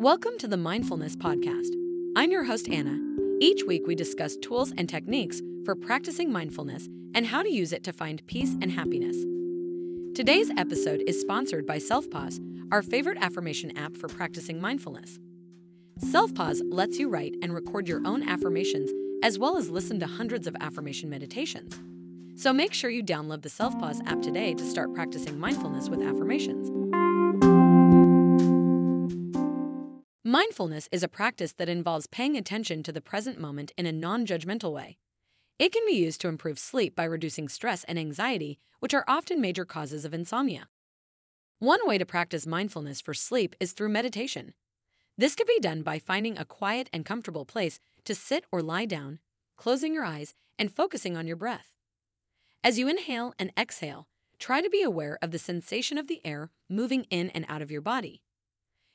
Welcome to the Mindfulness Podcast. I'm your host, Anna. Each week, we discuss tools and techniques for practicing mindfulness and how to use it to find peace and happiness. Today's episode is sponsored by SelfPause, our favorite affirmation app for practicing mindfulness. SelfPause lets you write and record your own affirmations as well as listen to hundreds of affirmation meditations. So make sure you download the SelfPause app today to start practicing mindfulness with affirmations. Mindfulness is a practice that involves paying attention to the present moment in a non judgmental way. It can be used to improve sleep by reducing stress and anxiety, which are often major causes of insomnia. One way to practice mindfulness for sleep is through meditation. This can be done by finding a quiet and comfortable place to sit or lie down, closing your eyes, and focusing on your breath. As you inhale and exhale, try to be aware of the sensation of the air moving in and out of your body.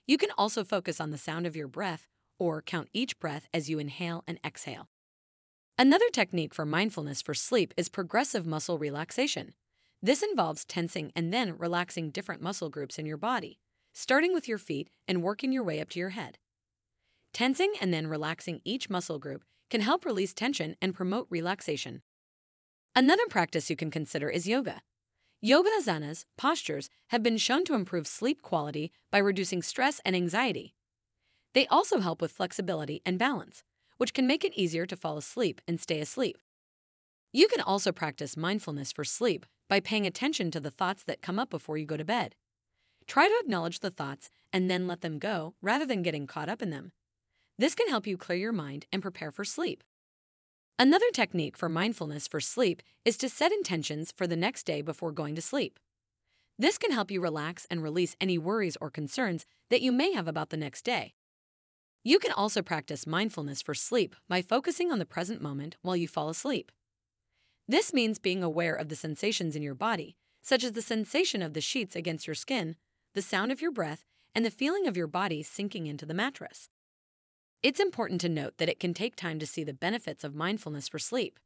You can also focus on the sound of your breath or count each breath as you inhale and exhale. Another technique for mindfulness for sleep is progressive muscle relaxation. This involves tensing and then relaxing different muscle groups in your body starting with your feet and working your way up to your head. Tensing and then relaxing each muscle group can help release tension and promote relaxation. Another practice you can consider is yoga. Yoga asanas, postures, have been shown to improve sleep quality by reducing stress and anxiety. They also help with flexibility and balance, which can make it easier to fall asleep and stay asleep. You can also practice mindfulness for sleep by paying attention to the thoughts that come up before you go to bed. Try to acknowledge the thoughts and then let them go rather than getting caught up in them. This can help you clear your mind and prepare for sleep. Another technique for mindfulness for sleep is to set intentions for the next day before going to sleep. This can help you relax and release any worries or concerns that you may have about the next day. You can also practice mindfulness for sleep by focusing on the present moment while you fall asleep. This means being aware of the sensations in your body, such as the sensation of the sheets against your skin the sound of your breath, and the feeling of your body sinking into the mattress. It's important to note that it can take time to see the benefits of mindfulness for sleep.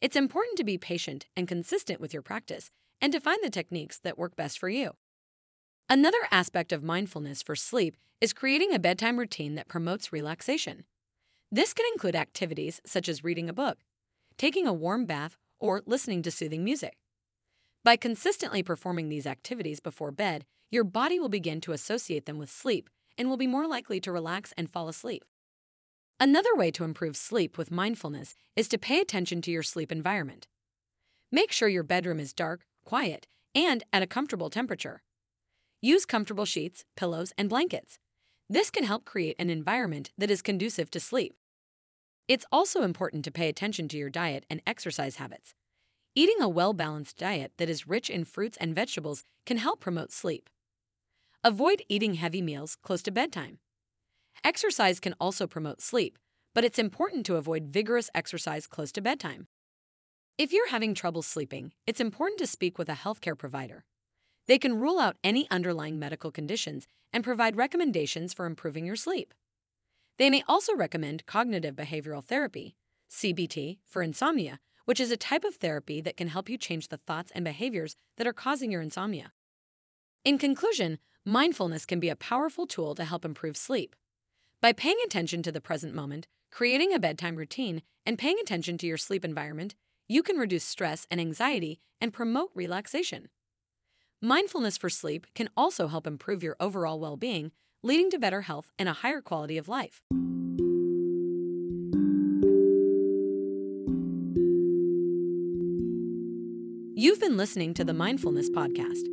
It's important to be patient and consistent with your practice and to find the techniques that work best for you. Another aspect of mindfulness for sleep is creating a bedtime routine that promotes relaxation. This can include activities such as reading a book, taking a warm bath, or listening to soothing music. By consistently performing these activities before bed, your body will begin to associate them with sleep and will be more likely to relax and fall asleep. Another way to improve sleep with mindfulness is to pay attention to your sleep environment. Make sure your bedroom is dark, quiet, and at a comfortable temperature. Use comfortable sheets, pillows, and blankets. This can help create an environment that is conducive to sleep. It's also important to pay attention to your diet and exercise habits. Eating a well balanced diet that is rich in fruits and vegetables can help promote sleep. Avoid eating heavy meals close to bedtime. Exercise can also promote sleep, but it's important to avoid vigorous exercise close to bedtime. If you're having trouble sleeping, it's important to speak with a healthcare provider. They can rule out any underlying medical conditions and provide recommendations for improving your sleep. They may also recommend cognitive behavioral therapy, CBT, for insomnia, which is a type of therapy that can help you change the thoughts and behaviors that are causing your insomnia. In conclusion, Mindfulness can be a powerful tool to help improve sleep. By paying attention to the present moment, creating a bedtime routine, and paying attention to your sleep environment, you can reduce stress and anxiety and promote relaxation. Mindfulness for sleep can also help improve your overall well being, leading to better health and a higher quality of life. You've been listening to the Mindfulness Podcast.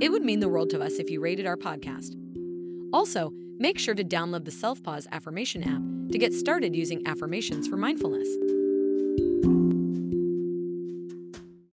It would mean the world to us if you rated our podcast. Also, make sure to download the SelfPause affirmation app to get started using affirmations for mindfulness.